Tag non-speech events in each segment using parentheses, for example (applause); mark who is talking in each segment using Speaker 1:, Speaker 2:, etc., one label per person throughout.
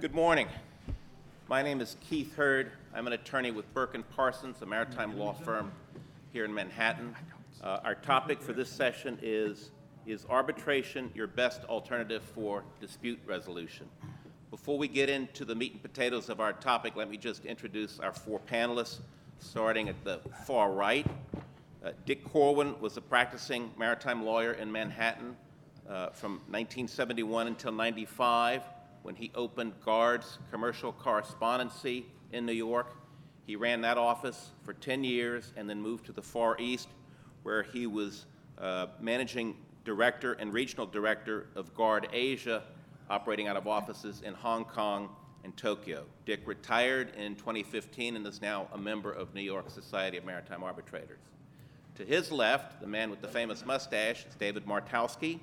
Speaker 1: Good morning. My name is Keith Heard. I'm an attorney with Burke and Parsons, a maritime law firm here in Manhattan. Uh, our topic for this session is Is arbitration your best alternative for dispute resolution? Before we get into the meat and potatoes of our topic, let me just introduce our four panelists, starting at the far right. Uh, Dick Corwin was a practicing maritime lawyer in Manhattan uh, from 1971 until 95 when he opened Gard's Commercial Correspondency in New York. He ran that office for 10 years and then moved to the Far East, where he was uh, managing director and regional director of Gard Asia, operating out of offices in Hong Kong and Tokyo. Dick retired in 2015 and is now a member of New York Society of Maritime Arbitrators. To his left, the man with the famous mustache is David Martowski.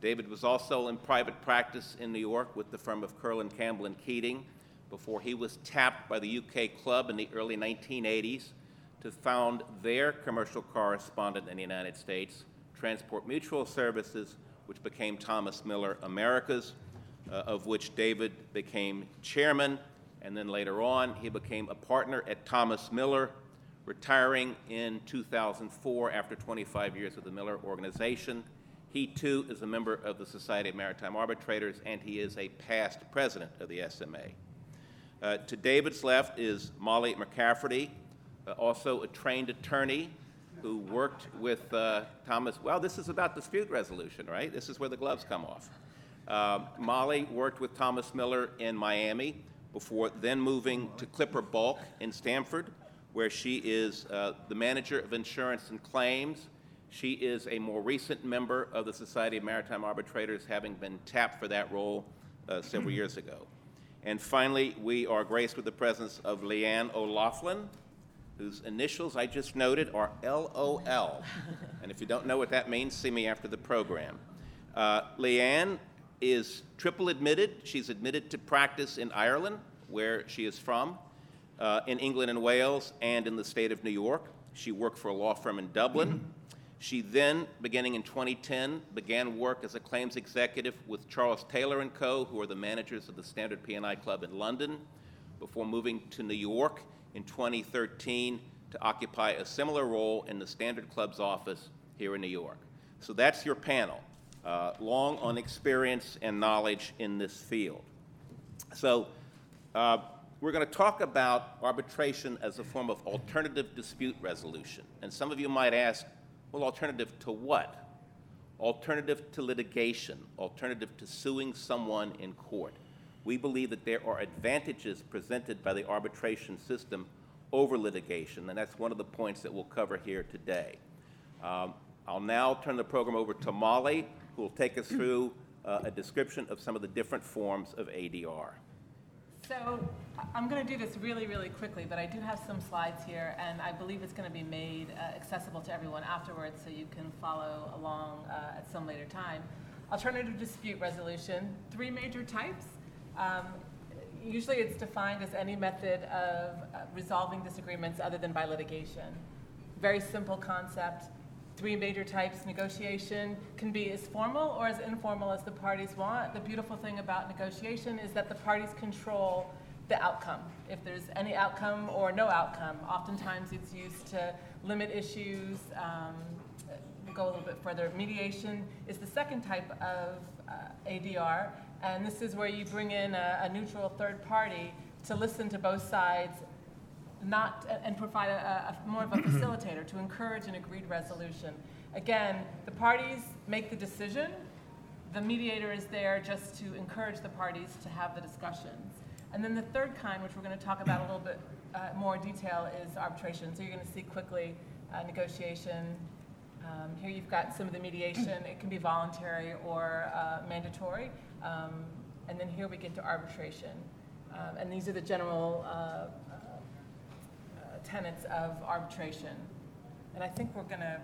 Speaker 1: David was also in private practice in New York with the firm of Kurland, Campbell, and Keating before he was tapped by the UK Club in the early 1980s to found their commercial correspondent in the United States, Transport Mutual Services, which became Thomas Miller Americas, uh, of which David became chairman, and then later on he became a partner at Thomas Miller, retiring in 2004 after 25 years with the Miller Organization. He too is a member of the Society of Maritime Arbitrators, and he is a past president of the SMA. Uh, to David's left is Molly McCafferty, uh, also a trained attorney who worked with uh, Thomas. Well, this is about dispute resolution, right? This is where the gloves come off. Uh, Molly worked with Thomas Miller in Miami before then moving to Clipper Bulk in Stamford, where she is uh, the manager of insurance and claims she is a more recent member of the Society of Maritime Arbitrators, having been tapped for that role uh, several years ago. And finally, we are graced with the presence of Leanne O'Loughlin, whose initials I just noted are LOL. and if you don't know what that means, see me after the program. Uh, Leanne is triple admitted. She's admitted to practice in Ireland, where she is from, uh, in England and Wales, and in the state of New York. She worked for a law firm in Dublin. She then, beginning in 2010, began work as a claims executive with Charles Taylor & Co., who are the managers of the Standard P&I Club in London, before moving to New York in 2013 to occupy a similar role in the Standard Club's office here in New York. So that's your panel, uh, long on experience and knowledge in this field. So uh, we're going to talk about arbitration as a form of alternative dispute resolution. And some of you might ask, well, alternative to what? Alternative to litigation, alternative to suing someone in court. We believe that there are advantages presented by the arbitration system over litigation, and that's one of the points that we'll cover here today. Um, I'll now turn the program over to Molly, who will take us through uh, a description of some of the different forms of ADR.
Speaker 2: So I'm going to do this really, really quickly, but I do have some slides here, and I believe it's going to be made uh, accessible to everyone afterwards so you can follow along uh, at some later time. Alternative dispute resolution, three major types. Um, usually it's defined as any method of uh, resolving disagreements other than by litigation. Very simple concept. Three major types. Negotiation can be as formal or as informal as the parties want. The beautiful thing about negotiation is that the parties control the outcome. If there's any outcome or no outcome, oftentimes it's used to limit issues, um, go a little bit further. Mediation is the second type of uh, ADR, and this is where you bring in a, a neutral third party to listen to both sides not and provide a, a, more of a (clears throat) facilitator to encourage an agreed resolution. Again, the parties make the decision. The mediator is there just to encourage the parties to have the discussions. And then the third kind, which we're going to talk about a little bit uh, more detail, is arbitration. So you're going to see quickly uh, negotiation. Um, here you've got some of the mediation. It can be voluntary or uh, mandatory. Um, and then here we get to arbitration. Um, and these are the general uh, tenets of arbitration. And I think we're going to.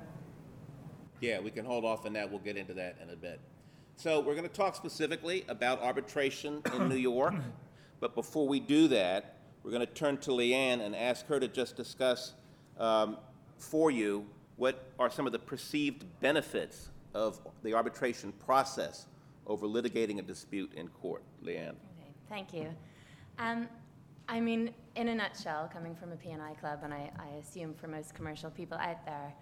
Speaker 1: Yeah, we can hold off on that. We'll get into that in a bit. So, we're going to talk specifically about arbitration in New York. (coughs) But before we do that, we're going to turn to Leanne and ask her to just discuss um, for you what are some of the perceived benefits of the arbitration process over litigating a dispute in court. Leanne.
Speaker 3: Okay. Thank you. Um, I mean, in a nutshell, coming from a P&I club, and I, I assume for most commercial people out there,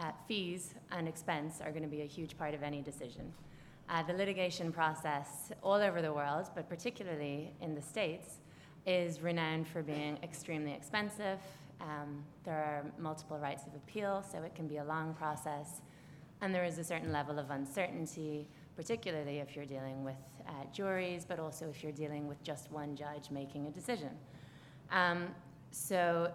Speaker 3: uh, fees and expense are going to be a huge part of any decision. Uh, the litigation process all over the world, but particularly in the States, is renowned for being extremely expensive. Um, there are multiple rights of appeal, so it can be a long process. And there is a certain level of uncertainty, particularly if you're dealing with uh, juries, but also if you're dealing with just one judge making a decision. Um, so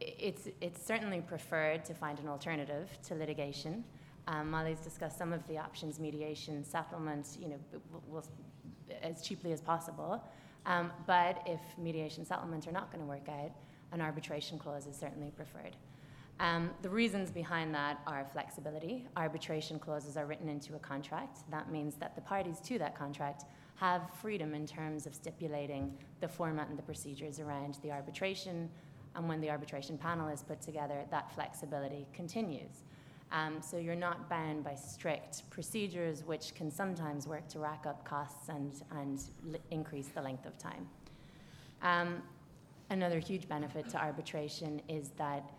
Speaker 3: it's, it's certainly preferred to find an alternative to litigation. Um, Molly's discussed some of the options, mediation, settlement, you know, will, as cheaply as possible. Um, but if mediation settlements are not going to work out, an arbitration clause is certainly preferred. Um, the reasons behind that are flexibility. Arbitration clauses are written into a contract. That means that the parties to that contract have freedom in terms of stipulating the format and the procedures around the arbitration. And when the arbitration panel is put together, that flexibility continues. Um, so you're not bound by strict procedures, which can sometimes work to rack up costs and, and li- increase the length of time. Um, another huge benefit to arbitration is that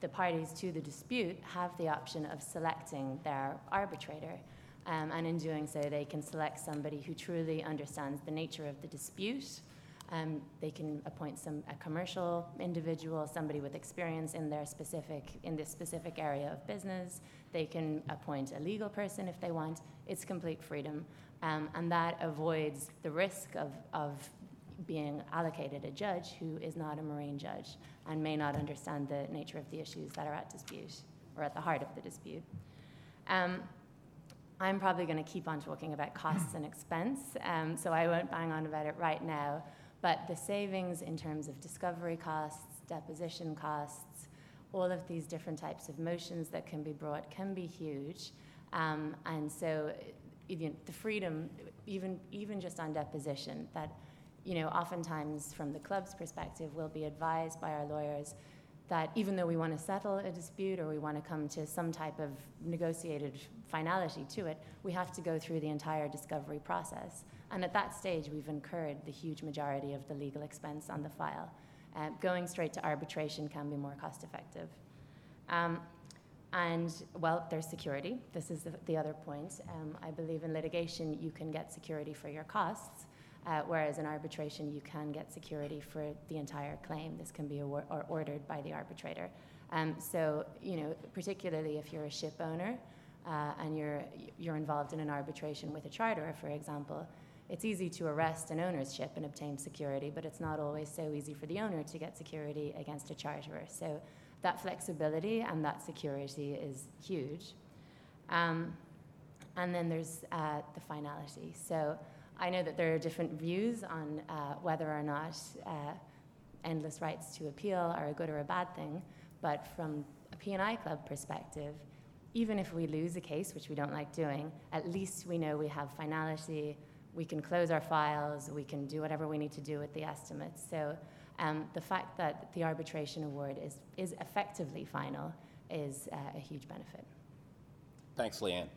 Speaker 3: the parties to the dispute have the option of selecting their arbitrator. Um, and in doing so, they can select somebody who truly understands the nature of the dispute. Um, they can appoint some a commercial individual, somebody with experience in their specific in this specific area of business. They can appoint a legal person if they want. It's complete freedom, um, and that avoids the risk of, of being allocated a judge who is not a marine judge and may not understand the nature of the issues that are at dispute or at the heart of the dispute. Um, I'm probably going to keep on talking about costs and expense, um, so I won't bang on about it right now. But the savings in terms of discovery costs, deposition costs, all of these different types of motions that can be brought can be huge. Um, and so even the freedom, even, even just on deposition, that you know, oftentimes from the club's perspective, we'll be advised by our lawyers that even though we want to settle a dispute or we want to come to some type of negotiated finality to it, we have to go through the entire discovery process. And at that stage, we've incurred the huge majority of the legal expense on the file. Uh, going straight to arbitration can be more cost effective. Um, and, well, there's security. This is the, the other point. Um, I believe in litigation, you can get security for your costs. Uh, whereas in arbitration, you can get security for the entire claim. This can be or ordered by the arbitrator. Um, so, you know, particularly if you're a ship owner uh, and you're, you're involved in an arbitration with a charterer, for example, it's easy to arrest an owner's ship and obtain security, but it's not always so easy for the owner to get security against a charterer. So that flexibility and that security is huge. Um, and then there's uh, the finality. So I know that there are different views on uh, whether or not uh, endless rights to appeal are a good or a bad thing, but from a P&I club perspective, even if we lose a case, which we don't like doing, at least we know we have finality, we can close our files, we can do whatever we need to do with the estimates. So um, the fact that the arbitration award is, is effectively final is uh, a huge benefit.
Speaker 1: Thanks, Leanne.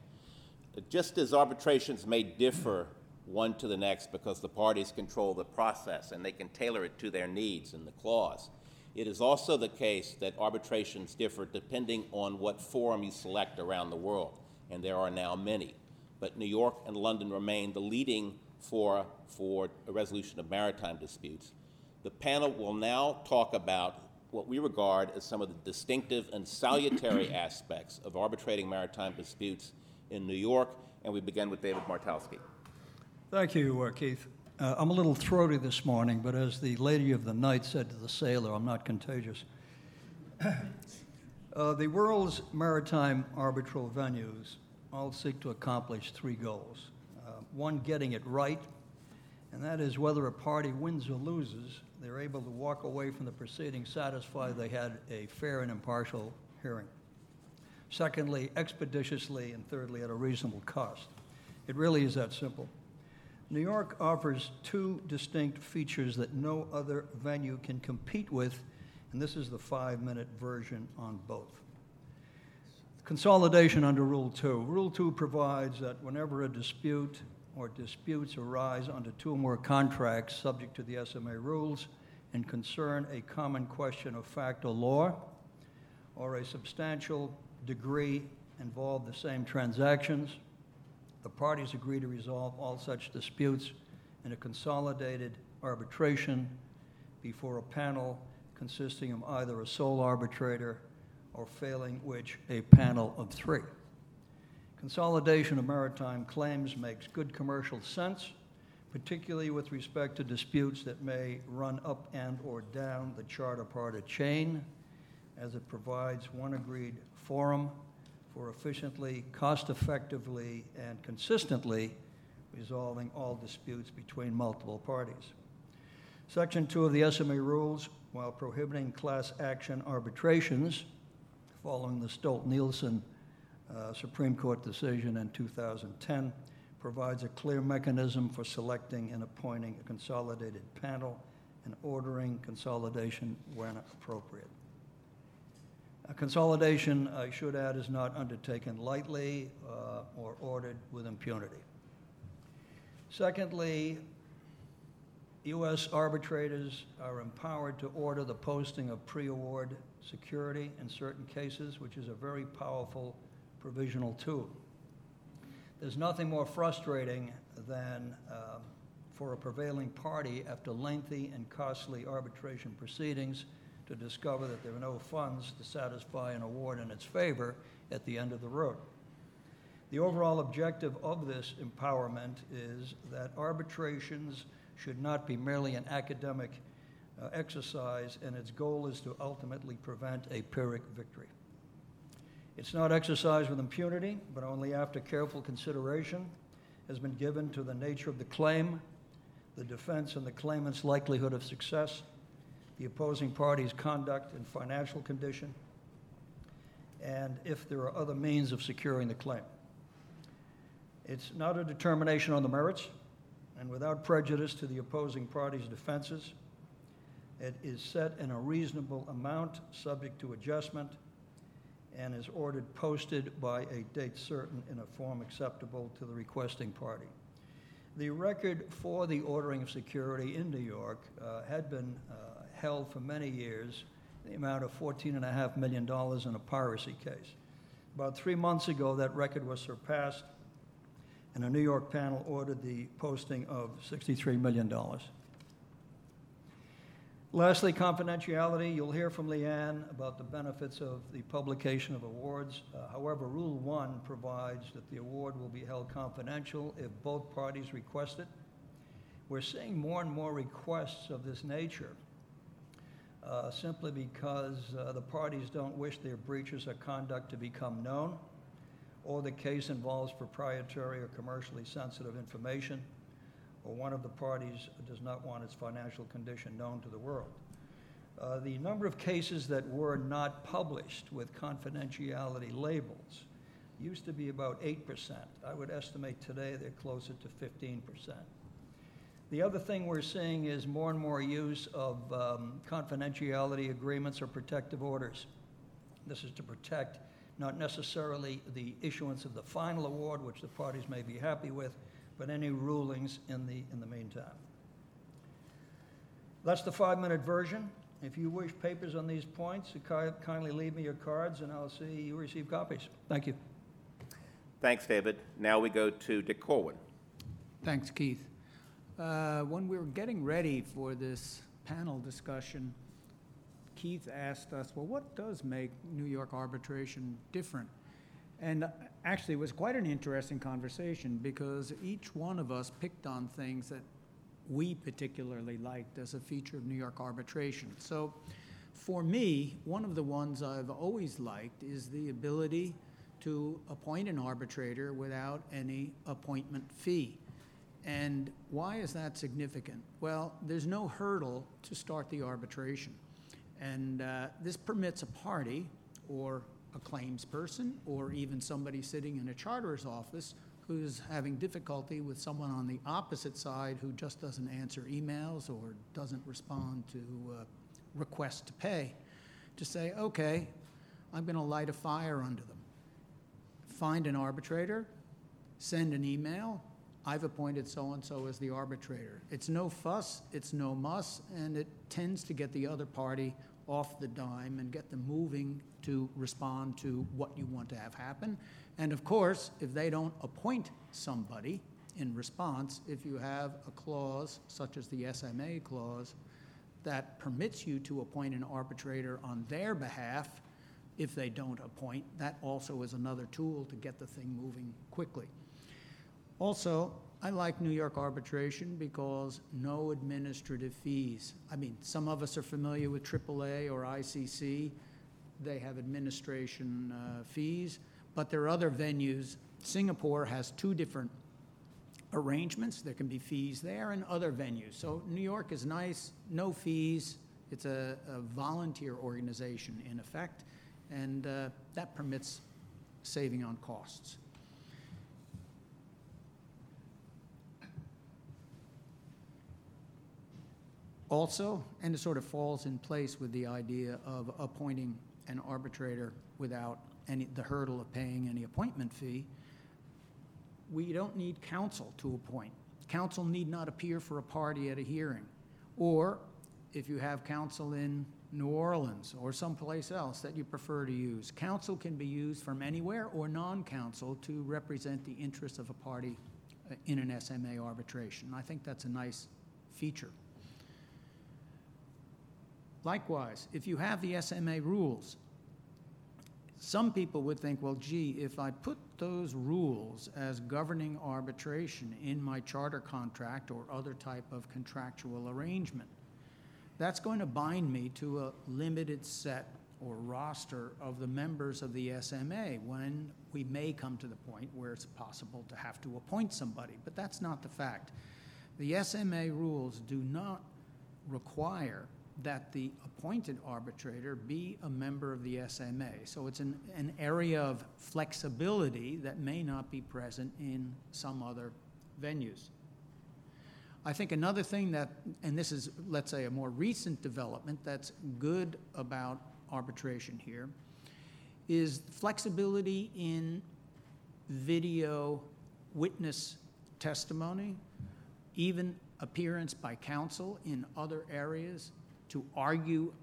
Speaker 1: Just as arbitrations may differ one to the next because the parties control the process and they can tailor it to their needs in the clause. It is also the case that arbitrations differ depending on what forum you select around the world, and there are now many. But New York and London remain the leading fora for a resolution of maritime disputes. The panel will now talk about what we regard as some of the distinctive and salutary (coughs) aspects of arbitrating maritime disputes in New York, and we begin with David Martowski.
Speaker 4: Thank you, uh, Keith. Uh, I'm a little throaty this morning, but as the lady of the night said to the sailor, I'm not contagious. (coughs) uh, the world's maritime arbitral venues all seek to accomplish three goals. Uh, one, getting it right, and that is whether a party wins or loses, they're able to walk away from the proceeding satisfied they had a fair and impartial hearing. Secondly, expeditiously, and thirdly, at a reasonable cost. It really is that simple. New York offers two distinct features that no other venue can compete with, and this is the five minute version on both. Consolidation under Rule 2. Rule 2 provides that whenever a dispute or disputes arise under two or more contracts subject to the SMA rules and concern a common question of fact or law, or a substantial degree involve the same transactions, the parties agree to resolve all such disputes in a consolidated arbitration before a panel consisting of either a sole arbitrator or failing which, a panel of three. Consolidation of maritime claims makes good commercial sense, particularly with respect to disputes that may run up and/or down the charter party chain, as it provides one agreed forum for efficiently, cost-effectively, and consistently resolving all disputes between multiple parties. Section 2 of the SMA rules, while prohibiting class action arbitrations, following the Stolt-Nielsen uh, Supreme Court decision in 2010, provides a clear mechanism for selecting and appointing a consolidated panel and ordering consolidation when appropriate. Consolidation, I should add, is not undertaken lightly uh, or ordered with impunity. Secondly, U.S. arbitrators are empowered to order the posting of pre-award security in certain cases, which is a very powerful provisional tool. There's nothing more frustrating than um, for a prevailing party after lengthy and costly arbitration proceedings to discover that there are no funds to satisfy an award in its favor at the end of the road. The overall objective of this empowerment is that arbitrations should not be merely an academic uh, exercise, and its goal is to ultimately prevent a Pyrrhic victory. It's not exercised with impunity, but only after careful consideration has been given to the nature of the claim, the defense and the claimant's likelihood of success, the opposing party's conduct and financial condition, and if there are other means of securing the claim. It's not a determination on the merits, and without prejudice to the opposing party's defenses. It is set in a reasonable amount, subject to adjustment, and is ordered posted by a date certain in a form acceptable to the requesting party. The record for the ordering of security in New York uh, had been uh, held for many years, the amount of $14.5 million in a piracy case. About three months ago, that record was surpassed, and a New York panel ordered the posting of $63 million. Lastly, confidentiality. You'll hear from Leanne about the benefits of the publication of awards. Uh, however, Rule 1 provides that the award will be held confidential if both parties request it. We're seeing more and more requests of this nature uh, simply because uh, the parties don't wish their breaches of conduct to become known, or the case involves proprietary or commercially sensitive information or one of the parties does not want its financial condition known to the world. Uh, the number of cases that were not published with confidentiality labels used to be about 8%. I would estimate today they're closer to 15%. The other thing we're seeing is more and more use of um, confidentiality agreements or protective orders. This is to protect not necessarily the issuance of the final award, which the parties may be happy with, but any rulings in the, in the meantime. That's the five-minute version. If you wish papers on these points, kindly leave me your cards, and I'll see you receive copies. Thank you.
Speaker 1: Thanks, David. Now we go to Dick Corwin.
Speaker 5: Thanks, Keith. Uh, When we were getting ready for this panel discussion, Keith asked us, well, what does make New York arbitration different? And actually, it was quite an interesting conversation because each one of us picked on things that we particularly liked as a feature of New York arbitration. So for me, one of the ones I've always liked is the ability to appoint an arbitrator without any appointment fee. And why is that significant? Well, there's no hurdle to start the arbitration. And uh, this permits a party or a claims person or even somebody sitting in a charter's office who's having difficulty with someone on the opposite side who just doesn't answer emails or doesn't respond to uh, requests to pay, to say, okay, I'm going to light a fire under them. Find an arbitrator, send an email, I've appointed so-and-so as the arbitrator. It's no fuss, it's no muss, and it tends to get the other party off the dime and get them moving to respond to what you want to have happen. And of course, if they don't appoint somebody in response, if you have a clause such as the SMA clause that permits you to appoint an arbitrator on their behalf, if they don't appoint, that also is another tool to get the thing moving quickly. Also, I like New York arbitration because no administrative fees. I mean, some of us are familiar with AAA or ICC. They have administration uh, fees, but there are other venues. Singapore has two different arrangements. There can be fees there and other venues. So New York is nice, no fees. It's a, a volunteer organization in effect, and uh, that permits saving on costs. Also, and it sort of falls in place with the idea of appointing an arbitrator without any, the hurdle of paying any appointment fee, we don't need counsel to appoint. Counsel need not appear for a party at a hearing. Or if you have counsel in New Orleans or someplace else that you prefer to use, counsel can be used from anywhere or non-counsel to represent the interests of a party uh, in an SMA arbitration. I think that's a nice feature. Likewise, if you have the SMA rules, some people would think, well, gee, if I put those rules as governing arbitration in my charter contract or other type of contractual arrangement, that's going to bind me to a limited set or roster of the members of the SMA when we may come to the point where it's possible to have to appoint somebody. But that's not the fact. The SMA rules do not require that the appointed arbitrator be a member of the SMA. So it's an, an area of flexibility that may not be present in some other venues. I think another thing that, and this is, let's say, a more recent development that's good about arbitration here, is flexibility in video witness testimony, even appearance by counsel in other areas to argue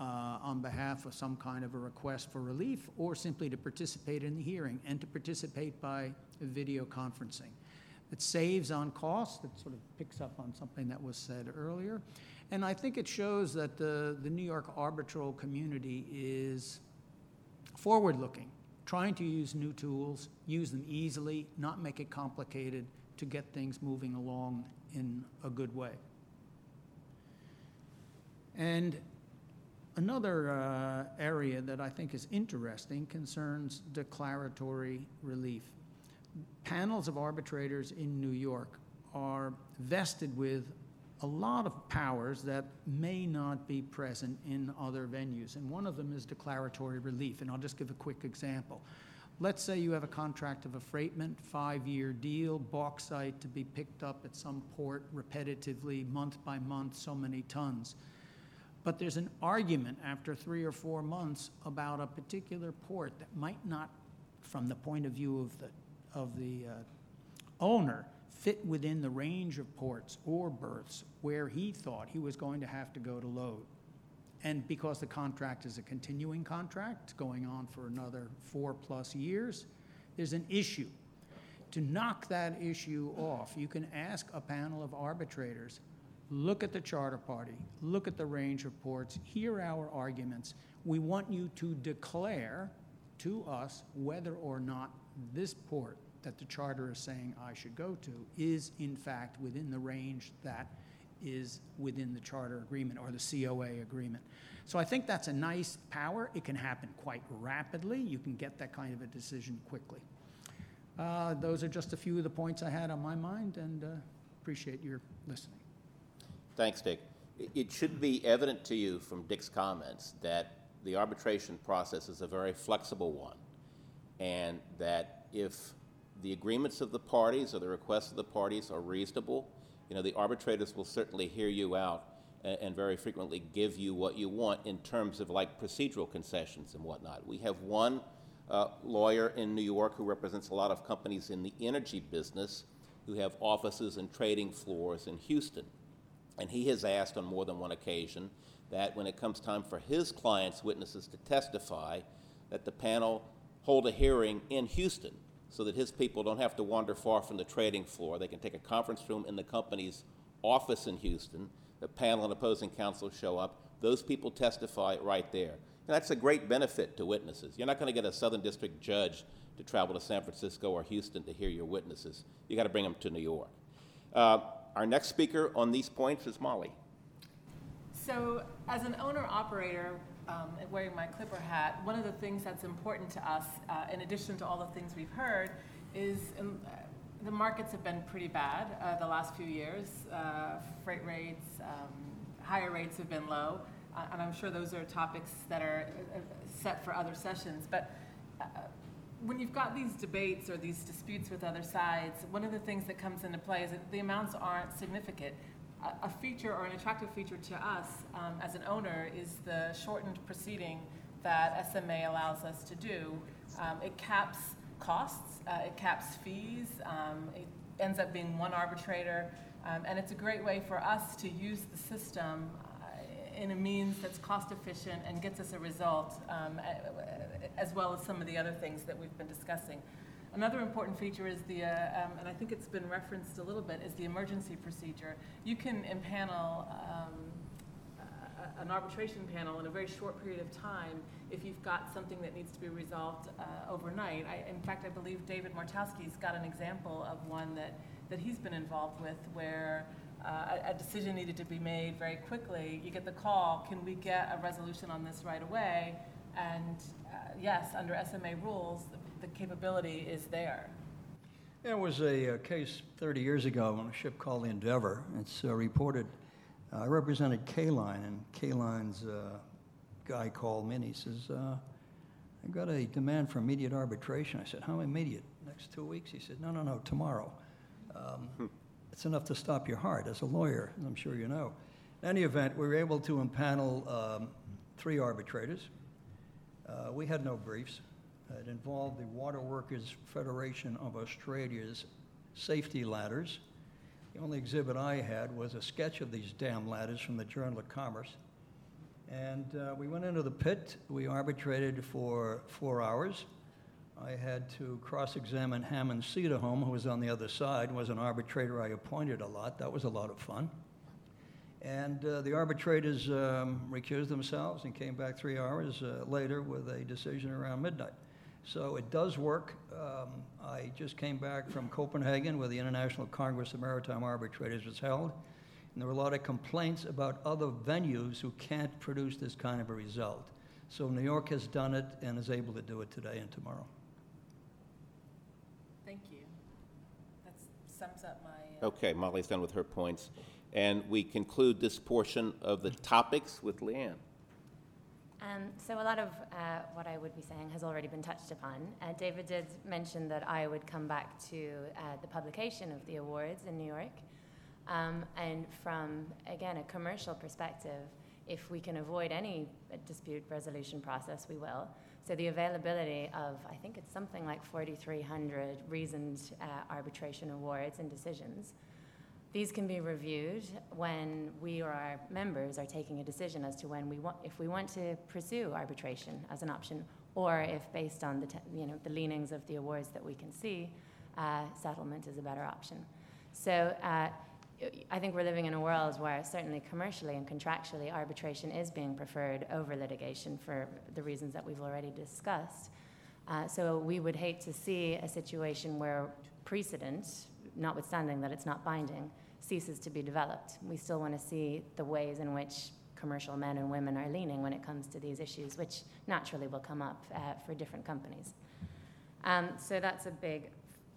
Speaker 5: uh, on behalf of some kind of a request for relief or simply to participate in the hearing and to participate by video conferencing. It saves on cost. It sort of picks up on something that was said earlier. And I think it shows that the, the New York arbitral community is forward looking, trying to use new tools, use them easily, not make it complicated to get things moving along in a good way. And another uh, area that I think is interesting concerns declaratory relief. Panels of arbitrators in New York are vested with a lot of powers that may not be present in other venues. And one of them is declaratory relief. And I'll just give a quick example. Let's say you have a contract of affreightment, five year deal, bauxite to be picked up at some port repetitively, month by month, so many tons. But there's an argument after three or four months about a particular port that might not, from the point of view of the, of the uh, owner, fit within the range of ports or berths where he thought he was going to have to go to load. And because the contract is a continuing contract, going on for another four plus years, there's an issue. To knock that issue off, you can ask a panel of arbitrators look at the charter party, look at the range reports, hear our arguments. We want you to declare to us whether or not this port that the charter is saying I should go to is in fact within the range that is within the charter agreement or the COA agreement. So I think that's a nice power. It can happen quite rapidly. You can get that kind of a decision quickly. Uh, those are just a few of the points I had on my mind, and uh, appreciate your listening.
Speaker 1: Thanks, Dick. It should be evident to you from Dick's comments that the arbitration process is a very flexible one, and that if the agreements of the parties or the requests of the parties are reasonable, you know, the arbitrators will certainly hear you out and, and very frequently give you what you want in terms of like procedural concessions and whatnot. We have one uh, lawyer in New York who represents a lot of companies in the energy business who have offices and trading floors in Houston. And he has asked on more than one occasion that when it comes time for his clients' witnesses to testify, that the panel hold a hearing in Houston so that his people don't have to wander far from the trading floor. They can take a conference room in the company's office in Houston. The panel and opposing counsel show up. Those people testify right there. And that's a great benefit to witnesses. You're not going to get a Southern District judge to travel to San Francisco or Houston to hear your witnesses. You got to bring them to New York. Uh, our next speaker on these points is Molly.
Speaker 2: So, as an owner operator, um, wearing my Clipper hat, one of the things that's important to us, uh, in addition to all the things we've heard, is um, uh, the markets have been pretty bad uh, the last few years. Uh, freight rates, um, hire rates have been low, uh, and I'm sure those are topics that are uh, set for other sessions. But when you've got these debates or these disputes with other sides, one of the things that comes into play is that the amounts aren't significant. A, feature or an attractive feature to us um, as an owner is the shortened proceeding that SMA allows us to do. Um, it caps costs, uh, it caps fees, um, it ends up being one arbitrator, um, and it's a great way for us to use the system in a means that's cost efficient and gets us a result, um, as well as some of the other things that we've been discussing. Another important feature is the, uh, um, and I think it's been referenced a little bit, is the emergency procedure. You can impanel um, a- an arbitration panel in a very short period of time if you've got something that needs to be resolved uh, overnight. I, in fact, I believe David Martowski's got an example of one that, that he's been involved with where uh, a, a decision needed to be made very quickly. You get the call, can we get a resolution on this right away? And uh, yes, under SMA rules, the, the capability is there.
Speaker 4: There was a, uh case 30 years ago on a ship called the Endeavor. It's uh, reported. uh, I represented K-Line, and K-Line's uh, guy called me and he says, uh, "I got a demand for immediate arbitration." I said, "How immediate? Next two weeks?" He said, "No, no, no, tomorrow." Um, It's enough to stop your heart as a lawyer, I'm sure you know. In any event, we were able to impanel um, three arbitrators. Uh, We had no briefs. It involved the Water Workers Federation of Australia's safety ladders. The only exhibit I had was a sketch of these damn ladders from the Journal of Commerce. And uh, we went into the pit. We arbitrated for four hours. I had to cross-examine Hammond Cederholm, who was on the other side, was an arbitrator I appointed a lot. That was a lot of fun. And uh, the arbitrators um, recused themselves and came back three hours uh, later with a decision around midnight. So it does work. Um, I just came back from Copenhagen where the International Congress of Maritime Arbitrators was held. And there were a lot of complaints about other venues who can't produce this kind of a result. So New York has done it and is able to do it today and tomorrow.
Speaker 2: Thank you. That sums up my. Uh,
Speaker 1: Okay, Molly's done with her points. And we conclude this portion of the topics with Leanne.
Speaker 3: Um, so a lot of uh, what I would be saying has already been touched upon. Uh, David did mention that I would come back to uh, the publication of the awards in New York. Um, and from, again, a commercial perspective, if we can avoid any dispute resolution process, we will. So the availability of, I think it's something like 4,300 reasoned uh, arbitration awards and decisions. These can be reviewed when we or our members are taking a decision as to when we want, if we want to pursue arbitration as an option, or if based on the, te- you know, the leanings of the awards that we can see, uh, settlement is a better option. So uh, I think we're living in a world where certainly commercially and contractually arbitration is being preferred over litigation for the reasons that we've already discussed. Uh, so we would hate to see a situation where precedent, notwithstanding that it's not binding, ceases to be developed. We still want to see the ways in which commercial men and women are leaning when it comes to these issues, which naturally will come up uh, for different companies. Um, so that's a big,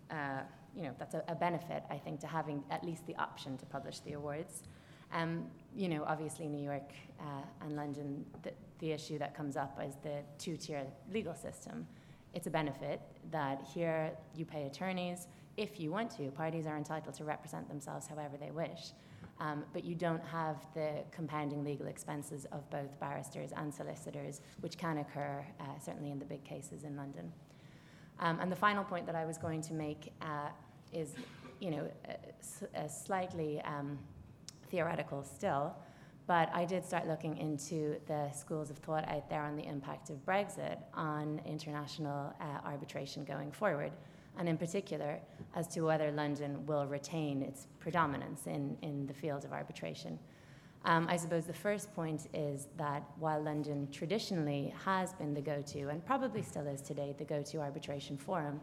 Speaker 3: uh, you know, that's a, a benefit, I think, to having at least the option to publish the awards. Um, you know, obviously New York uh, and London, the, the issue that comes up is the two-tier legal system. It's a benefit that here you pay attorneys. If you want to, parties are entitled to represent themselves however they wish. Um, but you don't have the compounding legal expenses of both barristers and solicitors, which can occur uh, certainly in the big cases in London. Um, and the final point that I was going to make uh, is you know, slightly um, theoretical still, but I did start looking into the schools of thought out there on the impact of Brexit on international uh, arbitration going forward, and in particular as to whether London will retain its predominance in, in the field of arbitration. Um, I suppose the first point is that while London traditionally has been the go to, and probably still is today, the go to arbitration forum,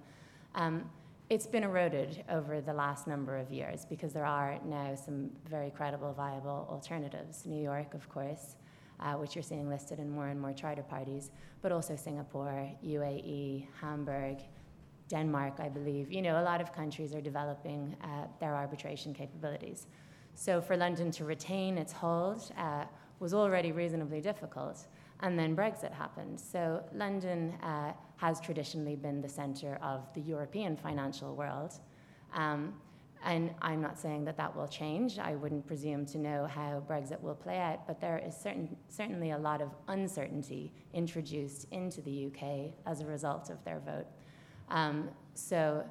Speaker 3: um, it's been eroded over the last number of years because there are now some very credible, viable alternatives. New York, of course, uh, which you're seeing listed in more and more charter parties, but also Singapore, UAE, Hamburg, Denmark, I believe. You know, a lot of countries are developing uh, their arbitration capabilities. So for London to retain its hold uh, was already reasonably difficult. And then Brexit happened. So London uh, has traditionally been the centre of the European financial world. Um, and I'm not saying that that will change. I wouldn't presume to know how Brexit will play out, but there is certain, certainly a lot of uncertainty introduced into the UK as a result of their vote. Um, so,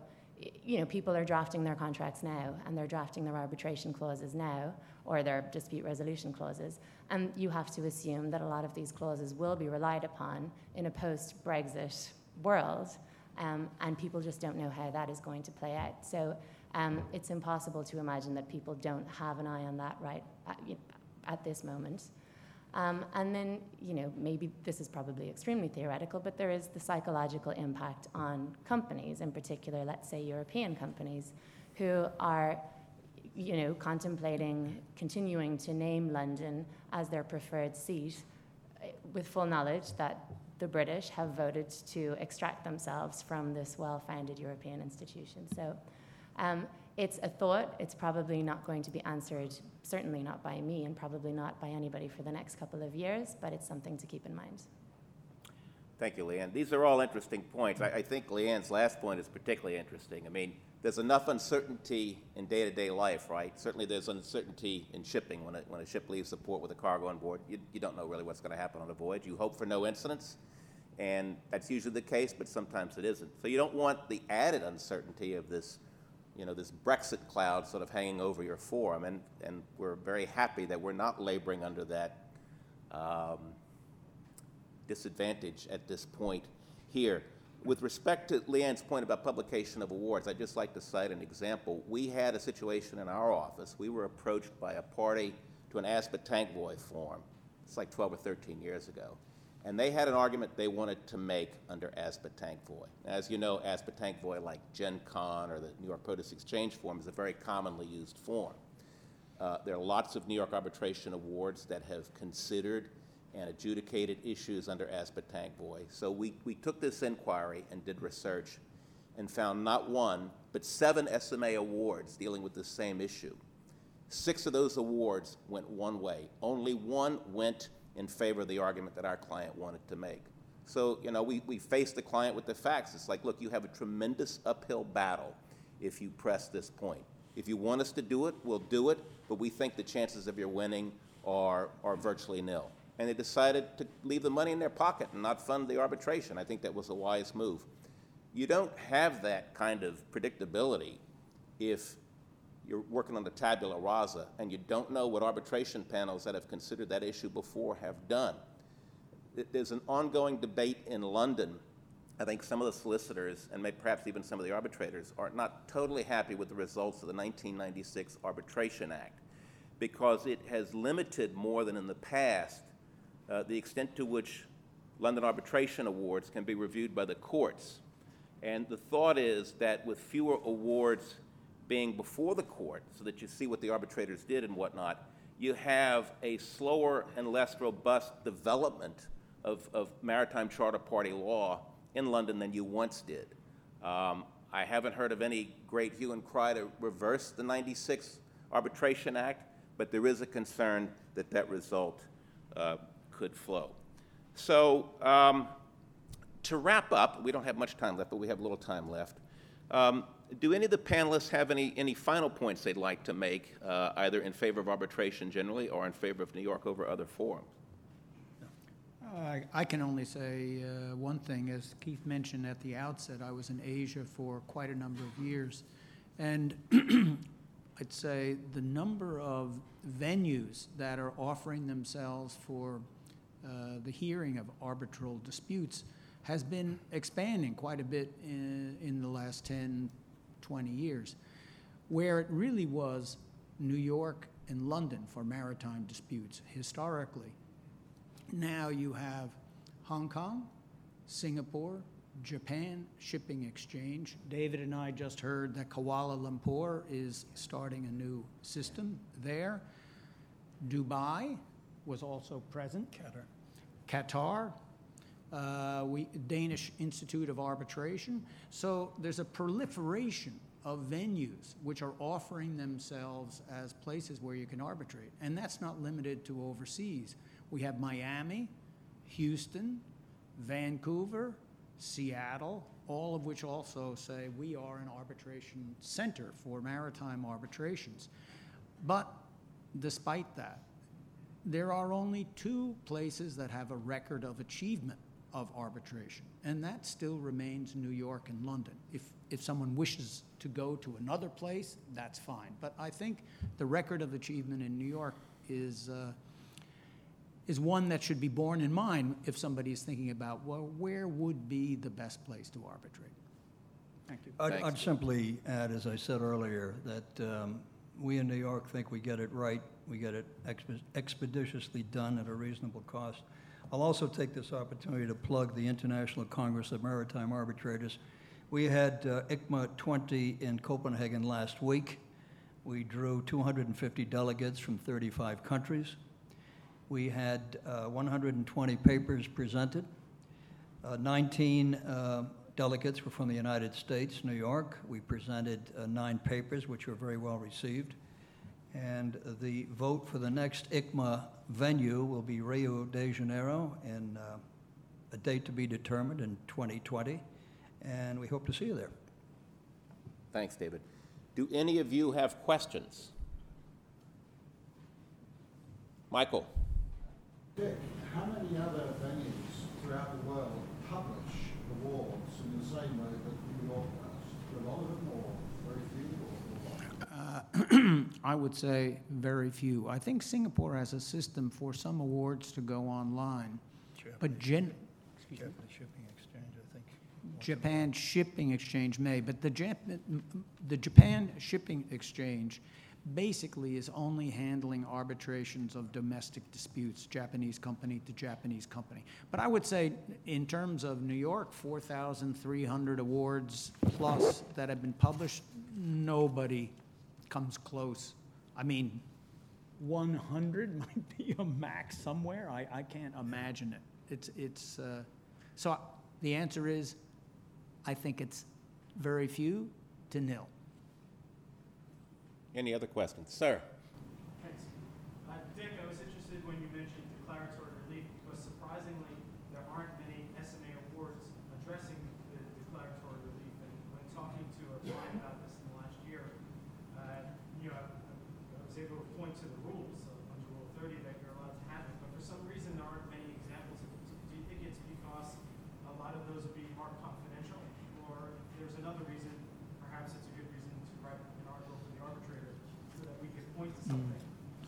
Speaker 3: you know, people are drafting their contracts now, and they're drafting their arbitration clauses now, or their dispute resolution clauses. And you have to assume that a lot of these clauses will be relied upon in a post Brexit world, um, and people just don't know how that is going to play out. So um, it's impossible to imagine that people don't have an eye on that right at, at this moment. Um, and then, you know, maybe this is probably extremely theoretical, but there is the psychological impact on companies, in particular, let's say European companies, who are, you know, contemplating continuing to name London as their preferred seat, eh, with full knowledge that the British have voted to extract themselves from this well-founded European institution. So. Um, it's a thought. It's probably not going to be answered, certainly not by me, and probably not by anybody for the next couple of years, but it's something to keep in mind.
Speaker 1: Thank you, Leanne. These are all interesting points. I, I think Leanne's last point is particularly interesting. I mean, there's enough uncertainty in day-to-day life, right? Certainly there's uncertainty in shipping. When a, when a ship leaves the port with a cargo on board, you, you don't know really what's going to happen on a voyage. You hope for no incidents, and that's usually the case, but sometimes it isn't. So you don't want the added uncertainty of this you know, this Brexit cloud sort of hanging over your forum, and, and we're very happy that we're not laboring under that um, disadvantage at this point here. With respect to Leanne's point about publication of awards, I'd just like to cite an example. We had a situation in our office. We were approached by a party to an ASBATANKVOY forum. It's like 12 or 13 years ago. And they had an argument they wanted to make under ASBATANKVOY. As you know, ASBATANKVOY, like Gencon or the New York Produce Exchange form, is a very commonly used form. Uh, there are lots of New York arbitration awards that have considered and adjudicated issues under ASBATANKVOY. So we, we took this inquiry and did research and found not one, but seven SMA awards dealing with the same issue. Six of those awards went one way. Only one went in favor of the argument that our client wanted to make. So, you know, we, we face the client with the facts. It's like, look, you have a tremendous uphill battle if you press this point. If you want us to do it, we'll do it, but we think the chances of your winning are, are virtually nil. And they decided to leave the money in their pocket and not fund the arbitration. I think that was a wise move. You don't have that kind of predictability if you're working on the tabula rasa and you don't know what arbitration panels that have considered that issue before have done. There's an ongoing debate in London. I think some of the solicitors and maybe perhaps even some of the arbitrators are not totally happy with the results of the 1996 Arbitration Act because it has limited more than in the past uh, the extent to which London arbitration awards can be reviewed by the courts. And the thought is that with fewer awards being before the court so that you see what the arbitrators did and whatnot, you have a slower and less robust development of, of maritime charter party law in London than you once did. Um, I haven't heard of any great hue and cry to reverse the 96 Arbitration Act, but there is a concern that that result uh, could flow. So, um, to wrap up, we don't have much time left, but we have a little time left. Um, do any of the panelists have any, any final points they'd like to make, uh, either in favor of arbitration generally or in favor of New York over other forums?
Speaker 5: I I can only say uh, one thing. As Keith mentioned at the outset, I was in Asia for quite a number of years. And (clears throat) I'd say the number of venues that are offering themselves for uh, the hearing of arbitral disputes has been expanding quite a bit in, in the last 10, 20 years. Where it really was New York and London for maritime disputes historically. Now you have Hong Kong, Singapore, Japan Shipping Exchange. David and I just heard that Kuala Lumpur is starting a new system there. Dubai was also present. Qatar. Uh, we, Danish Institute of Arbitration. So there's a proliferation of venues which are offering themselves as places where you can arbitrate. And that's not limited to overseas. We have Miami, Houston, Vancouver, Seattle, all of which also say we are an arbitration center for maritime arbitrations. But despite that, there are only two places that have a record of achievement of arbitration, and that still remains New York and London. If, if someone wishes to go to another place, that's fine. But I think the record of achievement in New York is, uh, is one that should be borne in mind if somebody is thinking about, well, where would be the best place to arbitrate? Thank you.
Speaker 4: I'd,
Speaker 1: Thanks.
Speaker 4: I'd simply add, as I said earlier, that um, we in New York think we get it right. We get it expe- expeditiously done at a reasonable cost. I'll also take this opportunity to plug the International Congress of Maritime Arbitrators. We had uh, ICMA 20 in Copenhagen last week. We drew 250 delegates from 35 countries. We had uh, 120 papers presented. Uh, 19 uh, delegates were from the United States, New York. We presented uh, nine papers, which were very well received. And the vote for the next ICMA venue will be Rio de Janeiro in uh, a date to be determined in 2020. And we hope to see you there.
Speaker 1: Thanks, David. Do any of you have questions? Michael?
Speaker 6: Dick, how many other venues throughout the world publish awards in the same way that New York does? Do a lot of them or very few or what?
Speaker 5: I would say very few. I think Singapore has a system for some awards to go online, but gen,
Speaker 4: Japanese Shipping Exchange, I think.
Speaker 5: Japan Shipping Exchange may, but the Jap- the Japan Shipping Exchange basically is only handling arbitrations of domestic disputes, Japanese company to Japanese company. But I would say, in terms of New York, 4,300 awards plus that have been published, nobody comes close. I mean, 100 (laughs) might be a max somewhere. I, I can't imagine it. It's, it's, uh, so the answer is, I think it's very few to nil.
Speaker 1: Any other questions? Sir?
Speaker 7: Thanks. Uh, Dick, I was interested when you mentioned declaratory relief, because surprisingly, there aren't many SMA awards addressing the declaratory relief. And when talking to a client about this in the last year, uh, you know, I I was able to point to the rules of- under Rule 30 that you're allowed to have it, but for some reason, there aren't many examples. of it. Do you think it's because a lot of those would be marked confidential? Or if there's another reason, perhaps it's a good reason to write an article for the arbitrator so that we could point to something to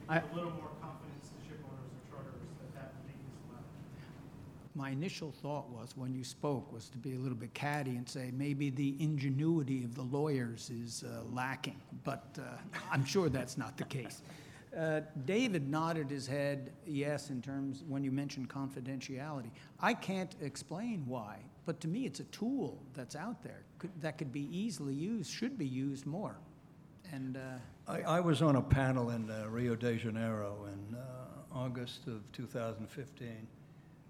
Speaker 5: I-
Speaker 7: give a little more confidence to ship owners or charters that that relief is allowed.
Speaker 5: My initial thought was, when you spoke, was to be a little bit catty and say maybe the ingenuity of the lawyers is uh, lacking, but uh, I'm sure that's not the case. Uh, David nodded his head yes in terms when you mentioned confidentiality. I can't explain why, but to me it's a tool that's out there could, that could be easily used, should be used more. And uh,
Speaker 4: I, I was on a panel in uh, Rio de Janeiro in uh, August of 2015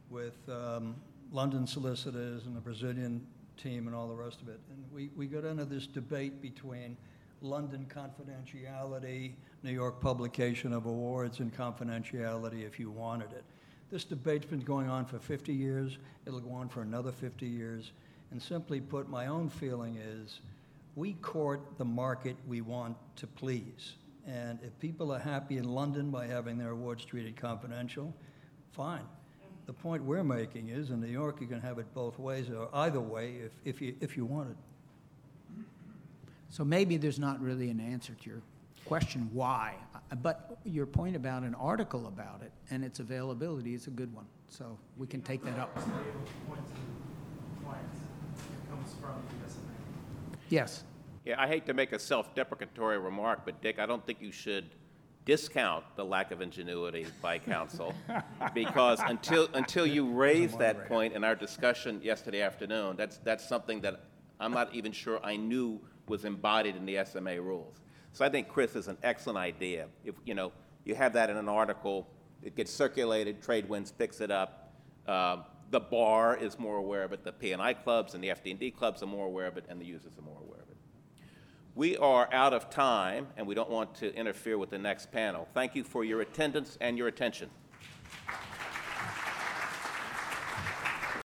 Speaker 4: with um, London solicitors and the Brazilian team and all the rest of it. And we, we got into this debate between London confidentiality, New York publication of awards, and confidentiality if you wanted it. This debate's been going on for 50 years. It'll go on for another 50 years. And simply put, my own feeling is we court the market we want to please. And if people are happy in London by having their awards treated confidential, fine. The point we're making is in New York, you can have it both ways, or either way if, if, you, if you want it.
Speaker 5: So maybe there's not really an answer to your question, why? Uh, But your point about an article about it and its availability is a good one. So we can take that up.
Speaker 7: Are you able to point to compliance that comes from the SMA?
Speaker 5: Yes.
Speaker 1: Yeah, I hate to make a self-deprecatory remark, but Dick, I don't think you should discount the lack of ingenuity by counsel, because until, until you raised that point in our discussion yesterday afternoon, that's, that's something that I'm not even sure I knew was embodied in the SMA rules. So I think Chris is an excellent idea. If, you know, you have that in an article, it gets circulated, Trade Winds picks it up. Um, The bar is more aware of it, the P and I clubs and the FD&D clubs are more aware of it, and the users are more aware of it. We are out of time, and we don't want to interfere with the next panel. Thank you for your attendance and your attention.